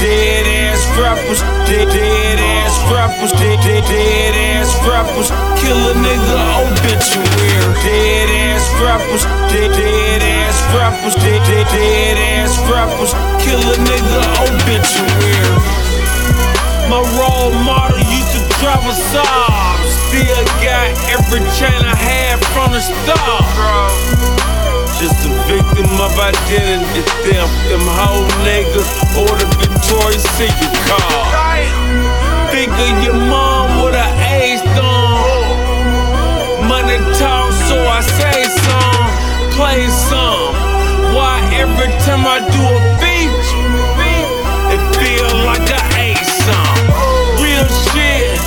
dead ass rappers, dead, dead ass rappers, dead, dead, dead ass rappers, kill a nigga oh, obituary. Dead ass rappers, dead, dead ass rappers, dead, dead, dead ass rappers, kill a nigga oh, obituary. My role model used to drive a Saab, still got every chain I had from the start just a victim of identity theft. Them whole niggas or the so I say some, play some. Why every time I do a feature, it feel like I ate some. Real shit,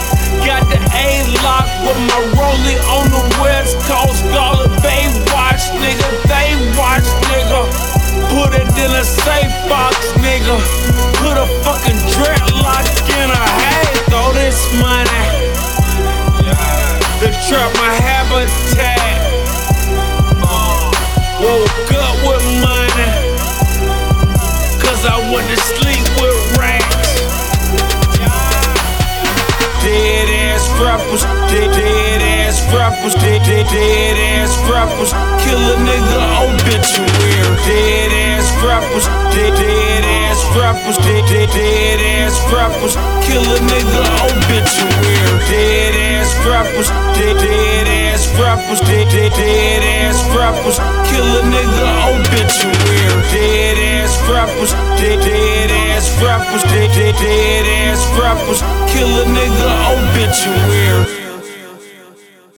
got the A lock with my rollie on the west coast. Call it Baywatch, nigga. They watch, nigga. Put it in a safe box, nigga. Put a fucking dreadlock in a hay. Throw this money. The trap, my I to sleep with rats. Dead ass rappers, dead, dead ass rappers, dead, dead, dead ass rappers, kill a nigga oh, obituary. Dead ass rappers, dead, dead ass rappers, dead, dead, dead ass rappers, kill a nigga oh, obituary. Dead ass rappers, dead, dead ass rappers, dead, dead, dead ass rappers, kill a nigga obituary. Rappers, dead, dead ass rappers, dead, dead, dead ass rappers, kill a nigga oh, obituary.